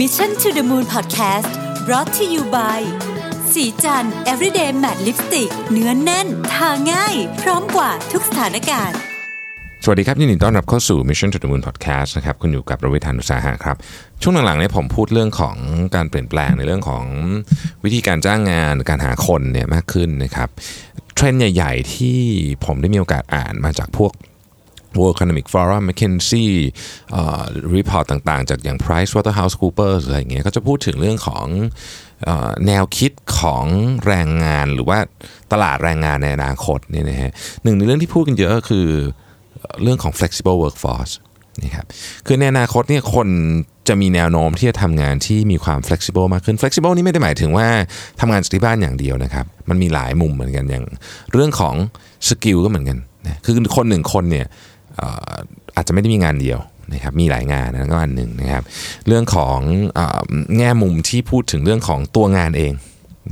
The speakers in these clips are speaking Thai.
Mission to the Moon Podcast brought to you by สีจัน everyday matte lipstick เนื้อนแน่น ทาง่าย พร้อมกว่าทุกสถานการณ์ สวัสดีครับยินดีต้อนรับเข้าสู่ Mission to the Moon Podcast นะครับคุณอยู่กับรวิธานุสาหะครับ ช่วงหลังๆเนี่ยผมพูดเรื่องของการเปลี่ยนแปลงในเรื่องของวิธีการจ้างงานการหาคนเนี่ยมากขึ้นนะครับเทรนด์ใหญ่ ๆ ที่ผมได้มีโอกาสอ่านมาจากพวก World Economic Forum McKinsey อ่อรีพอร์ตต่างๆ จากอย่าง Price Waterhouse Coopers อะไรอย่างเงี้ยก็จะพูดถึงเรื่องของแนวคิดของแรงงานหรือว่าตลาดแรงงานในอนาคตเนี่ยนะฮะหนึ่งในเรื่องที่พูดกันเยอะก็คือเรื่องของ flexible workforce นะครับคือในอนาคตเนี่ยคนจะมีแนวโน้มที่จะทำงานที่มีความ flexible มากขึ้น flexible นี่ไม่ได้หมายถึงว่าทำงานจากที่บ้านอย่างเดียวนะครับ มันมีหลายมุมเหมือนกันอย่าง เรื่องของskill ก็เหมือนกันนะคือคนหนึ่งคนเนี่ย อาจจะไม่ได้มีงานเดียวนะครับมีหลายงานนะก็อันหนึ่งนะครับ เรื่องของอแง่มุมที่พูดถึงเรื่องของตัวงานเอง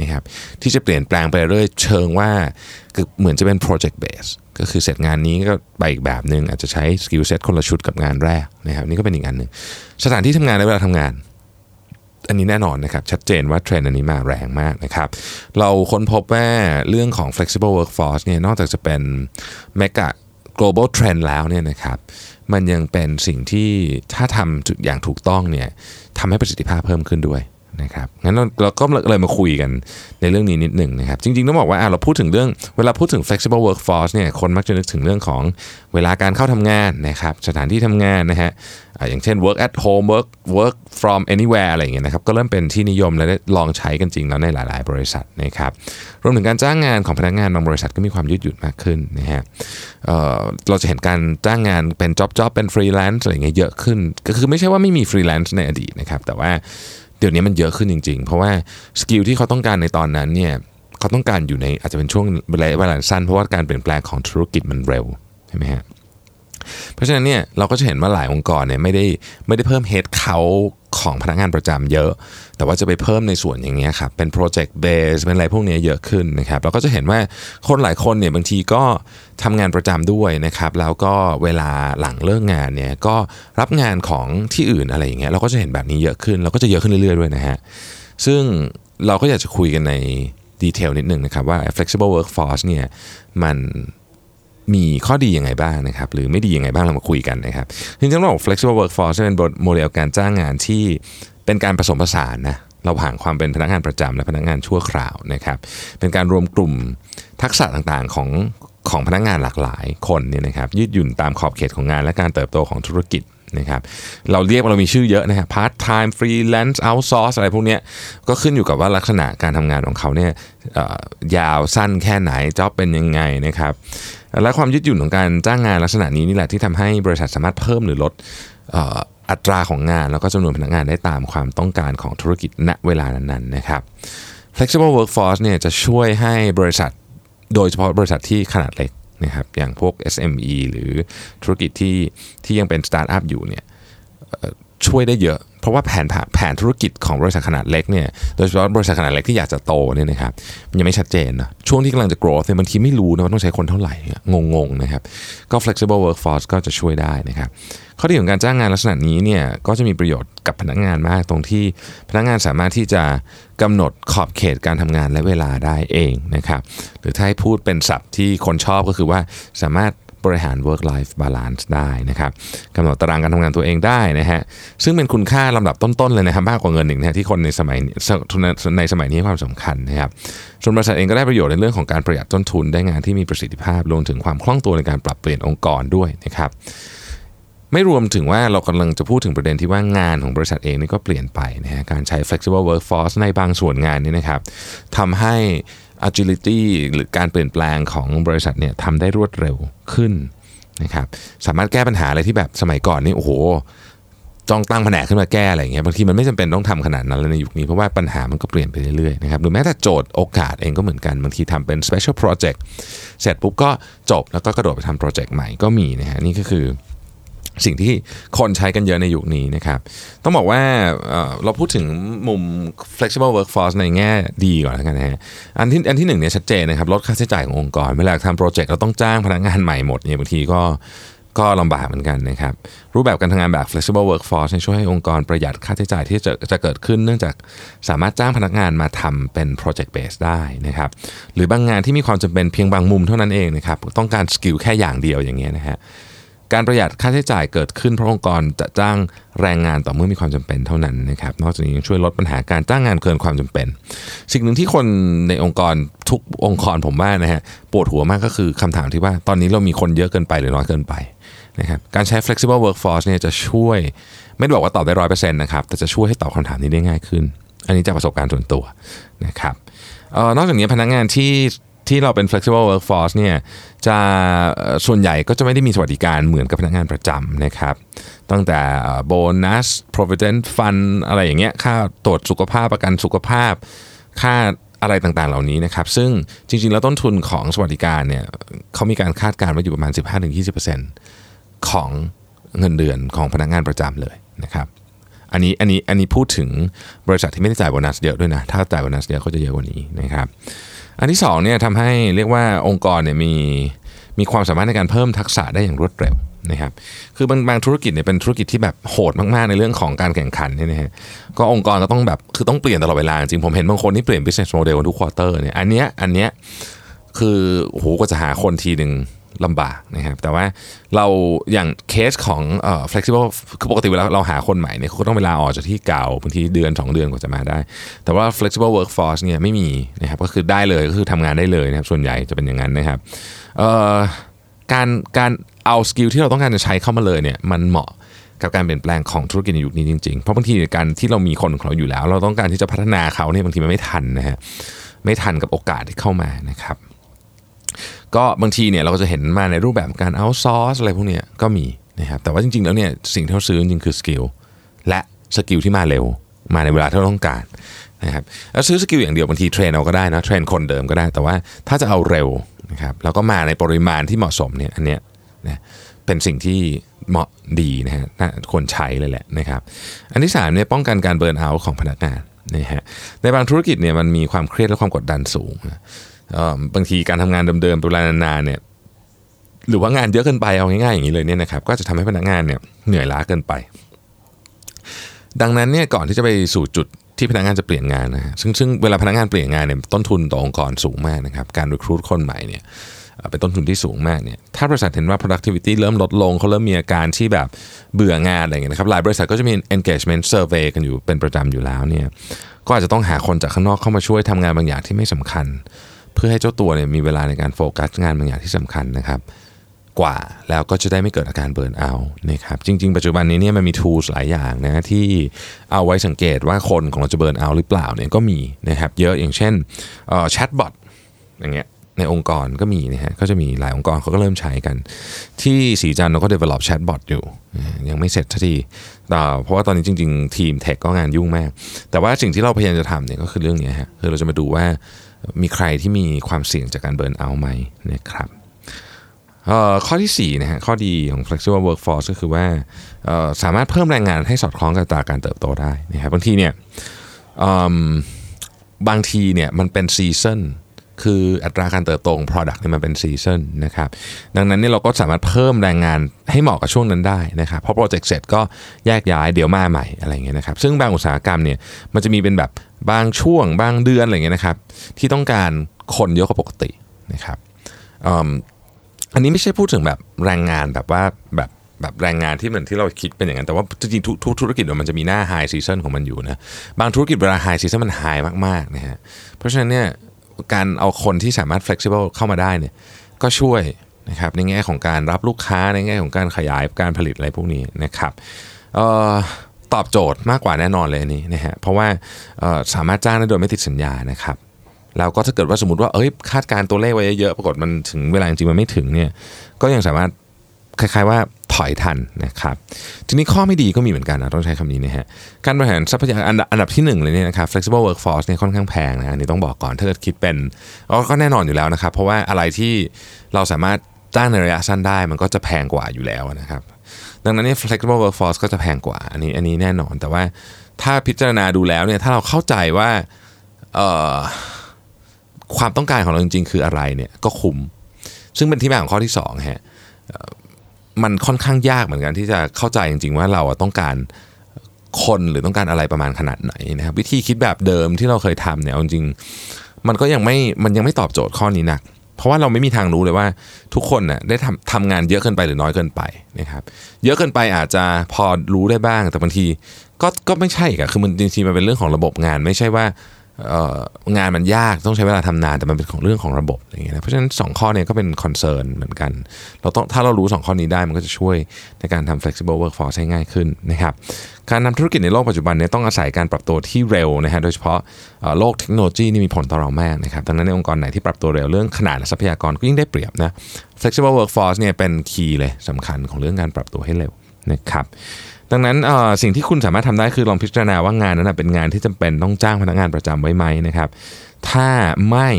นะครับที่จะเปลี่ยนแปลงไปเรื่อยเชิงว่าคือเหมือนจะเป็น project base ก็คือเสร็จงานนี้ก็ไปอีกแบบหนึ่งอาจจะใช้ skill set คนละชุดกับงานแรกนะครับนี่ก็เป็นอีกอันหนึ่งสถานที่ทำงานและเวลาทำงาน อันนี้แน่นอนนะครับ ชัดเจนว่าเทรนด์อันนี้มาแรงมากนะครับ เราค้นพบว่าเรื่องของ flexible workforce เนี่ยนอกจากจะเป็น mega global trend แล้วเนี่ยนะครับมันยังเป็นสิ่งที่ถ้าทำอย่างถูกต้องเนี่ยทำให้ประสิทธิภาพเพิ่มขึ้นด้วย นะครับงั้นเราก็เลยมาคุยกันในเรื่องนี้นิดหนึ่งนะครับจริงๆต้องบอกว่าเราพูดถึงเรื่องเวลาพูดถึง flexible workforce เนี่ยคนมักจะนึกถึงเรื่องของเวลาการเข้าทำงานนะครับสถานที่ทำงานนะฮะอย่างเช่น work at home work work from anywhere อะไรอย่างเงี้ยนะครับก็เริ่มเป็นที่นิยมและได้ลองใช้กันจริงแล้วในหลายๆ บริษัทนะครับรวมถึงการจ้างงานของพนักงานบางบริษัทก็มีความยืดหยุ่นมากขึ้นนะฮะเเราจะเห็นการจ้างงานเป็น job job เป็น freelance อะไรเงี้ยเยอะขึ้น ก็คือไม่ใช่ว่าไม่มี freelance ในอดีตนะครับแต่ว่า เดี๋ยวนี้มันเยอะขึ้นจริง ๆ เพราะว่าสกิลที่เขาต้องการในตอนนั้นเนี่ยเขาต้องการอยู่ในอาจจะเป็นช่วงระยะเวลาสั้นเพราะว่าการเปลี่ยนแปลงของธุรกิจมันเร็วใช่ไหมฮะเพราะฉะนั้นเนี่ยเราก็จะเห็นว่าหลายองค์กรเนี่ยไม่ได้ไม่ได้เพิ่มเฮดเขา ของพนักงานประจำเยอะ แต่ว่าจะไปเพิ่มในส่วนอย่างเงี้ยครับเป็นโปรเจกต์เบสเป็นอะไรพวกนี้เยอะขึ้นนะครับเราก็จะเห็นว่าคนหลายคนเนี่ยบางทีก็ทำงานประจำด้วยนะครับแล้วก็เวลาหลังเลิกงานเนี่ยก็รับงานของที่อื่นอะไรอย่างเงี้ยเราก็จะเห็นแบบนี้เยอะขึ้นเราก็จะเยอะขึ้นเรื่อยๆด้วยนะฮะซึ่งเราก็อยากจะคุยกันในดีเทลนิดนึงนะครับว่า flexible workforce เนี่ยมัน มีข้อดียังไงบ้างนะครับ หรือไม่ดียังไงบ้างเรามาคุยกันนะครับจริงๆต้องบอก flexible workforce เป็นโมเดลการจ้างงานที่เป็นการผสมผสานนะเราผ่างความเป็นพนักงานประจำและพนักงานชั่วคราวนะครับ เป็นการรวมกลุ่มทักษะต่างๆของ ของพนักงานหลากหลายคนเนี่ยนะครับยืดหยุ่นตามขอบเขตของงานและการเติบโตของธุรกิจนะครับเราเรียกเรามีชื่อเยอะนะครับ part time freelance outsource อะไรพวกนี้ก็ขึ้นอยู่กับว่าลักษณะการทำงานของเขาเนี่ยยาวสั้นแค่ไหนจ็อบเป็นยังไงนะครับและความยืดหยุ่นของการจ้างงานลักษณะนี้นี่แหละที่ทำให้บริษัทสามารถเพิ่มหรือลดอัตราของงาน แล้วก็จำนวนพนักงานได้ตามความต้องการของธุรกิจณเวลานั้นๆนะครับ flexible workforce เนี่ยจะช่วยให้บริษัท โดยเฉพาะบริษัทที่ขนาดเล็กนะครับอย่างพวก SME หรือธุรกิจที่ที่ยังเป็นสตาร์ทอัพอยู่เนี่ย ช่วยได้เยอะ เพราะว่าแผนแผนธุรกิจของบริษัทขนาดเล็กเนี่ยโดยเฉพาะบริษัทขนาดเล็กที่อยากจะโตเนี่ยนะครับมันยังไม่ชัดเจนนะช่วงที่กำลังจะ growth เนี่ยบางทีไม่รู้นะว่าต้องใช้คนเท่าไหร่งงๆนะครับก็ flexible workforce ก็จะช่วยได้นะครับข้อดีของการจ้างงานลักษณะนี้เนี่ยก็จะมีประโยชน์กับพนักงานมากตรงที่พนักงานสามารถที่จะกำหนดขอบเขตการทำงานและเวลาได้เองนะครับหรือถ้าให้พูดเป็นศัพท์ที่คนชอบก็คือว่าสามารถ บริหาร work life balance ได้นะครับกำหนดตารางการทำงานตัวเองได้นะฮะซึ่งเป็นคุณค่าลำดับต้นๆเลยนะครับมากกว่าเงินอีกนะฮะที่คนในสมัยในสมัยนี้ให้ความสำคัญนะครับส่วนบริษัทเองก็ได้ประโยชน์ในเรื่องของการประหยัดต้นทุนได้งานที่มีประสิทธิภาพรวมถึงความคล่องตัวในการปรับเปลี่ยนองค์กรด้วยนะครับไม่รวมถึงว่าเรากำลังจะพูดถึงประเด็นที่ว่างานของบริษัทเองนี่ก็เปลี่ยนไปนะฮะการใช้ flexible workforce ในบางส่วนงานนี่นะครับทำให้ agility หรือการเปลี่ยนแปลงของบริษัทเนี่ยทำได้รวดเร็วขึ้นนะครับสามารถแก้ปัญหาอะไรที่แบบสมัยก่อนนี่โอ้โหจ้องตั้งแผนกขึ้นมาแก้อะไรอย่างเงี้ยบางทีมันไม่จำเป็นต้องทำขนาดนั้นเลยในยุคนี้ เพราะว่าปัญหามันก็เปลี่ยนไปเรื่อยๆนะครับหรือแม้แต่โจทย์โอกาสเองก็เหมือนกัน บางทีทำเป็น special project เสร็จปุ๊บก็จบแล้วก็กระโดดไปทำโปรเจกต์ใหม่ก็มีนะฮะนี่ก็คือ สิ่งที่คนใช้กันเยอะในยุคนี้นะครับ ต้องบอกว่าเราพูดถึงมุม flexible workforce ในแง่ดีก่อนแล้วกันนะฮะอันที่อันที่หนึ่งเนี่ยชัดเจนนะครับลดค่าใช้จ่ายขององค์กร เวลาทำโปรเจกต์เราต้องจ้างพนักงานใหม่หมดเนี่ยบางทีก็ก็ลำบากเหมือนกันนะครับ รูปแบบการทำงานแบบ flexible workforce ช่วยให้องค์กรประหยัดค่าใช้จ่ายที่จะจะเกิดขึ้น เนื่องจากสามารถจ้างพนักงานมาทำเป็น project base ได้นะครับ หรือบางงานที่มีความจำเป็นเพียงบางมุมเท่านั้นเองนะครับ ต้องการสกิลแค่อย่างเดียวอย่างเงี้ยนะฮะ การประหยัดค่าใช้จ่ายเกิดขึ้นเพราะองค์กรจะจ้างแรงงานต่อเมื่อมีความจำเป็นเท่านั้นนะครับนอกจากนี้ยังช่วยลดปัญหาการจ้างงานเกินความจำเป็น สิ่งหนึ่งที่คนในองค์กรทุกองค์กรผมว่านะฮะปวดหัวมากก็คือคำถามที่ว่าตอนนี้เรามีคนเยอะเกินไปหรือน้อยเกินไปนะครับการใช้ flexible workforce เนี่ยจะช่วย ไม่ได้บอกว่าตอบได้ร้อยเปอร์เซ็นต์นะครับแต่จะช่วยให้ตอบคำถามนี้ได้ง่ายขึ้น อันนี้จากประสบการณ์ส่วนตัวนะครับออนอกจากนี้พนักงานที่ ที่เราเป็น flexible workforce เนี่ยจะส่วนใหญ่ก็จะไม่ได้มีสวัสดิการเหมือนกับพนักงานประจำนะครับ ตั้งแต่โบนัส provident fund อะไรอย่างเงี้ยค่าตรวจสุขภาพประกันสุขภาพ ค่าอะไรต่างๆ เหล่านี้นะครับ ซึ่งจริงๆ แล้วต้นทุนของสวัสดิการเนี่ยเขามีการคาดการณ์ไว้อยู่ประมาณ 15-20%ของเงินเดือนของพนักงานประจำเลยนะครับอันนี้อันนี้อันนี้พูดถึงบริษัทที่ไม่ได้จ่ายโบนัสเยอะด้วยนะ ถ้าจ่ายโบนัสเยอะเขาจะเยอะกว่านี้นะครับ อันที่สองเนี่ยทำให้เรียกว่าองค์กรเนี่ยมีมีความสามารถในการเพิ่มทักษะได้อย่างรวดเร็วนะครับคือบางบางธุรกิจเนี่ยเป็นธุรกิจที่แบบโหดมากๆในเรื่องของการแข่งขันเนี่ยนะฮะก็องค์กรก็ต้องแบบคือต้องเปลี่ยนตลอดเวลาจริงผมเห็นบางคนที่เปลี่ยน business model ทุกควอเตอร์เนี่ยอันเนี้ยอันเนี้ยคือโอ้โหก็จะหาคนทีหนึ่ง ลำบากนะครับแต่ว่าเราอย่างเคสของเอ่อ flexible คือปกติเวลาเราหาคนใหม่เนี่ยเขาต้องเวลาออกจากที่เก่าบางทีเดือน 2 เดือนกว่าจะมาได้ แต่ว่า flexible workforce เนี่ยไม่มีนะครับก็คือได้เลยก็คือทำงานได้เลยนะครับส่วนใหญ่จะเป็นอย่างนั้นนะครับเอ่อการการเอา skill ที่เราต้องการจะใช้เข้ามาเลยเนี่ยมันเหมาะกับการเปลี่ยนแปลงของธุรกิจในยุคนี้จริงๆ เพราะบางทีการที่เรามีคนของเราอยู่แล้ว เราต้องการที่จะพัฒนาเขาเนี่ยบางทีมันไม่ทันนะฮะไม่ทันกับโอกาสที่เข้ามานะครับ ก็บางทีเนี่ยเราก็จะเห็นมาในรูปแบบการ outsource อะไรพวกเนี้ยก็มีนะครับแต่ว่าจริงๆแล้วเนี่ยสิ่งที่เราซื้อจริงคือ skill และ skill ที่มาเร็ว มาในเวลาที่เราต้องการนะครับแล้วซื้อ skill อย่างเดียวบางที train เอาก็ได้นะ train คนเดิมก็ได้ แต่ว่าถ้าจะเอาเร็วนะครับแล้วก็มาในปริมาณที่เหมาะสมเนี่ยอันเนี้ยนะเป็นสิ่งที่เหมาะดีนะฮะน่าควรใช้เลยแหละนะครับอันที่สามเนี่ยป้องกันการเบิร์นเอาท์ของพนักงานนะฮะในบางธุรกิจเนี่ยมันมีความเครียดและความกดดันสูงเอ่อ บางทีการทำงานเดิมๆเป็นเวลานานๆเนี่ยหรือว่างานเยอะเกินไปเอาง่ายๆอย่างนี้เลยเนี่ยนะครับก็จะทำให้พนักงานเนี่ยเหนื่อยล้าเกินไป ดังนั้นเนี่ยก่อนที่จะไปสู่จุดที่พนักงานจะเปลี่ยนงานนะซึ่งซึ่งเวลาพนักงานเปลี่ยนงานเนี่ยต้นทุนต่อองค์กรสูงมากนะครับการรีครูดคนใหม่เนี่ยเป็นต้นทุนที่สูงมากเนี่ยถ้าบริษัทเห็นว่า productivity เริ่มลดลงเขาเริ่มมีอาการที่แบบเบื่องานอะไรอย่างเงี้ยนะครับหลายบริษัทก็จะมี engagement survey กันอยู่เป็นประจำอยู่แล้วเนี่ยก็อาจจะต้องหาคนจากข้างนอกเข้ามาช่วยทำงานบางอย่างที่ไม่สำคัญ พื่อให้เจ้าตัวเนี่ยมีเวลาในการโฟกัสงานบางอย่างที่สำคัญนะครับ กว่าแล้วก็จะได้ไม่เกิดอาการเบิร์นเอานะครับจริง ๆ ปัจจุบันนี้เนี่ยมันมี tools หลายอย่างนะที่เอาไว้สังเกตว่าคนของเราจะ burnout หรือเปล่าเนี่ยก็มีนะครับเยอะอย่างเช่นแชทบอทอย่างเงี้ยในองค์กรก็มีนะฮะก็จะมีหลายองค์กรเขาก็เริ่มใช้กัน ที่ศรีจันทร์เราก็ develop แชทบอทอยู่ ยังไม่เสร็จสักทีแต่เพราะว่าตอนนี้จริง ๆ ทีม tech ก็งานยุ่งมาก แต่ว่าสิ่งที่เราพยายามจะทำเนี่ยก็คือเรื่องนี้ฮะคือเราจะมาดูว่า มีใครที่มีความเสี่ยงจากการ burnout ไหมนะครับข้อที่4นะฮะข้อดีของ flexible workforce ก็คือว่าสามารถเพิ่มแรงงานให้สอดคล้องกับตราการเติบโตได้นะครับบางทีเนี่ยบางทีเนี่ยมันเป็นซีซัน คืออัตราการเติบโตของ product เนี่ยมันเป็นซีซันนะครับดังนั้นเนี่ยเราก็สามารถเพิ่มแรงงานให้เหมาะกับช่วงนั้นได้นะครับพราะโปรเจกต์เสร็จก็แยกย้ายเดี๋ยวมาใหม่อะไรเงี้ยนะครับซึ่งบางอุตสาหกรรมเนี่ยมันจะมีเป็นแบบบางช่วงบางเดือนอะไรเงี้ยนะครับที่ต้องการคนเยอะกว่าปกตินะครับอันนี้ไม่ใช่พูดถึงแบบแรงงานแบบว่าแบบแบบแรงงานที่เหมือนที่เราคิดเป็นอย่างนั้น แต่ว่าจริงๆทุกทุกธุรกิจมันจะมีหน้า high season ของมันอยู่นะบางธุรกิจเวลา high season มัน high มากๆนะฮะเพราะฉะนั้นเนี่ย การเอาคนที่สามารถ flexible เข้ามาได้เนี่ยก็ช่วยนะครับในแง่ของการรับลูกค้าในแง่ของการขยายการผลิตอะไรพวกนี้นะครับออตอบโจทย์มากกว่าแน่นอนเลยนี้นะฮะเพราะว่าออสามารถจ้างได้โดยไม่ติดสัญญานะครับแล้วก็ถ้าเกิดว่าสมมติว่าเอ้ยคาดการ์ตัวเลขไว้เยอะๆปรากฏมันถึงเวลาจริงมันไม่ถึงเนี่ยก็ยังสามารถคล้ายๆว่า ถอยทันนะครับ ทีนี้ข้อไม่ดีก็มีเหมือนกันนะต้องใช้คำนี้นะฮะ การบริหารทรัพยากรอันดับที่หนึ่งเลยเนี่ยนะครับ flexible workforce เนี่ยค่อนข้างแพงนะอันนี้ต้องบอกก่อนถ้าเกิดคิดเป็นก็แน่นอนอยู่แล้วนะครับ เพราะว่าอะไรที่เราสามารถจ้างในระยะสั้นได้มันก็จะแพงกว่าอยู่แล้วนะครับดังนั้นเนี่ย flexible workforce ก็จะแพงกว่าอันนี้อันนี้แน่นอน แต่ว่าถ้าพิจารณาดูแล้วเนี่ยถ้าเราเข้าใจว่าความต้องการของเราจริงๆ คืออะไรเนี่ยก็คุ้ม ซึ่งเป็นที่มาของข้อที่2ฮะ มันค่อนข้างยากเหมือนกันที่จะเข้าใจจริง ๆ ว่าเราต้องการคนหรือต้องการอะไรประมาณขนาดไหนนะครับ วิธีคิดแบบเดิมที่เราเคยทำเนี่ยจริงๆมันก็ยังไม่มันยังไม่ตอบโจทย์ข้อนี้นัก เพราะว่าเราไม่มีทางรู้เลยว่าทุกคนน่ะได้ทำทำงานเยอะเกินไปหรือน้อยเกินไปนะครับ เยอะเกินไปอาจจะพอรู้ได้บ้าง แต่บางทีก็ก็ไม่ใช่อะคือมันจริงๆมันเป็นเรื่องของระบบงาน ไม่ใช่ว่า งานมันยากต้องใช้เวลาทำนานแต่มันเป็นของเรื่องของระบบอย่างเงี้ยนะเพราะฉะนั้นสองข้อเนี้ก็เป็นคอนเซิร์นเหมือนกัน เราต้องถ้าเรารู้สองข้อนี้ได้มันก็จะช่วยในการทำ flexible workforce ให้ง่ายขึ้นนะครับการทำธุรกิจในโลกปัจจุบันเนี่ยต้องอาศัยการปรับตัวที่เร็วนะฮะโดยเฉพาะโลกเทคโนโลยีนี่มีผลต่อเรามากนะครับดังนั้นในองค์กรไหนที่ปรับตัวเร็วเรื่องขนาดและทรัพยากรก็ยิ่งได้เปรียบนะ flexible workforce เนี่ยเป็นคีย์เลยสำคัญของเรื่องการปรับตัวให้เร็วนะครับ ดังนั้นสิ่งที่คุณสามารถทำได้คือลองพิจารณาว่างานนั้นเป็นงานที่จำเป็นต้องจ้างพนักงานประจำไว้ไหมนะครับ ถ้าไม่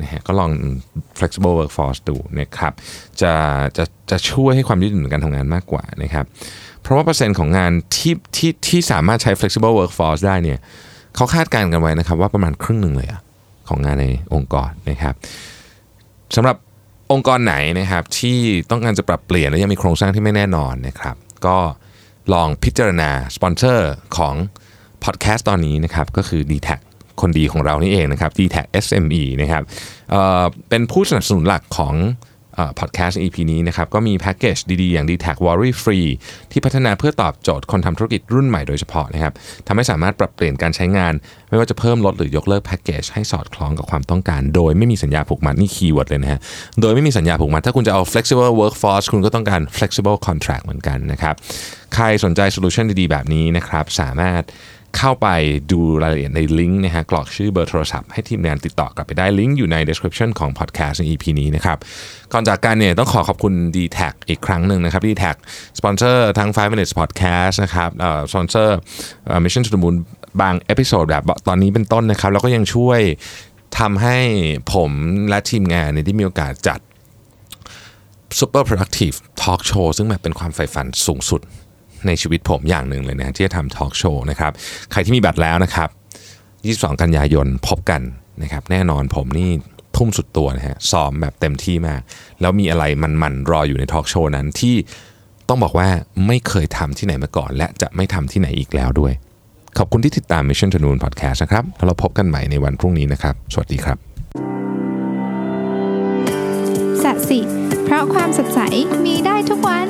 นะฮะก็ลอง flexible workforce ดูนะครับจะจะจะช่วยให้ความยืดหยุ่นในการทำงานมากกว่านะครับ เพราะว่าเปอร์เซ็นต์ของงานที่ที่ที่สามารถใช้ flexible workforce ได้เนี่ยเขาคาดการณ์กันไว้นะครับว่าประมาณครึ่งหนึ่งเลยอะของงานในองค์กรนะครับสำหรับองค์กรไหนนะครับที่ต้องการจะปรับเปลี่ยนและยังมีโครงสร้างที่ไม่แน่นอนนะครับ ก็ ลองพิจารณาสปอนเซอร์ของพอดแคสต์ตอนนี้นะครับก็คือ d t แทคนดีของเรานี่เองนะครับ dtac SME นะครับเเป็นผู้สนับสนุนหลักของ พอดแคสต์ EP นี้นะครับก็มีแพ็กเกจดีๆ อย่าง dtac Worry Free ที่พัฒนาเพื่อตอบโจทย์คนทำธุรกิจรุ่นใหม่โดยเฉพาะนะครับทำให้สามารถปรับเปลี่ยนการใช้งาน ไม่ว่าจะเพิ่มลดหรือยกเลิกแพ็กเกจให้สอดคล้องกับความต้องการ โดยไม่มีสัญญาผูกมัดนี่ keyword เลยนะฮะโดยไม่มีสัญญาผูกมัด ถ้าคุณจะเอา flexible workforce คุณก็ต้องการ flexible contract เหมือนกันนะครับใครสนใจ solution ดีๆ แบบนี้นะครับสามารถ เข้าไปดูรายละเอียดในลิงก์นะฮะกรอกชื่อเบอร์โทรศัพท์ให้ทีมงานติดต่อกลับไปได้ลิงก์อยู่ใน description ของ podcast ใน EP นี้นะครับก่อนจากกันเนี่ยต้องขอขอบคุณ d t แทอีกครั้งหนึ่งนะครับ dtacสปอนเซอร์ทั้ง 5 minutes podcast นะครับเอ่อสปอนเซอร์ mission to the moon บาง episode แบบตอนนี้เป็นต้นนะครับ แล้วก็ยังช่วยทำให้ผมและทีมงานเนี่ยได้มีโอกาสจัด super productive talk show ซึ่งแบบเป็นความใฝ่ฝันสูงสุด ในชีวิตผมอย่างหนึ่งเลยนะที่จะทำทอล์กโชว์นะครับใครที่มีบัตรแล้วนะครับ 22 กันยายนพบกันนะครับแน่นอนผมนี่ทุ่มสุดตัวนะฮะซ้อมแบบเต็มที่มาก แล้วมีอะไรมันๆรออยู่ในทอล์กโชว์นั้นที่ต้องบอกว่าไม่เคยทำที่ไหนมาก่อน และจะไม่ทำที่ไหนอีกแล้วด้วย ขอบคุณที่ติดตาม Mission to Noon Podcast นะครับแล้วเราพบกันใหม่ในวันพรุ่งนี้นะครับ สวัสดีครับสัสิ เพราะความสดใสมีได้ทุกวัน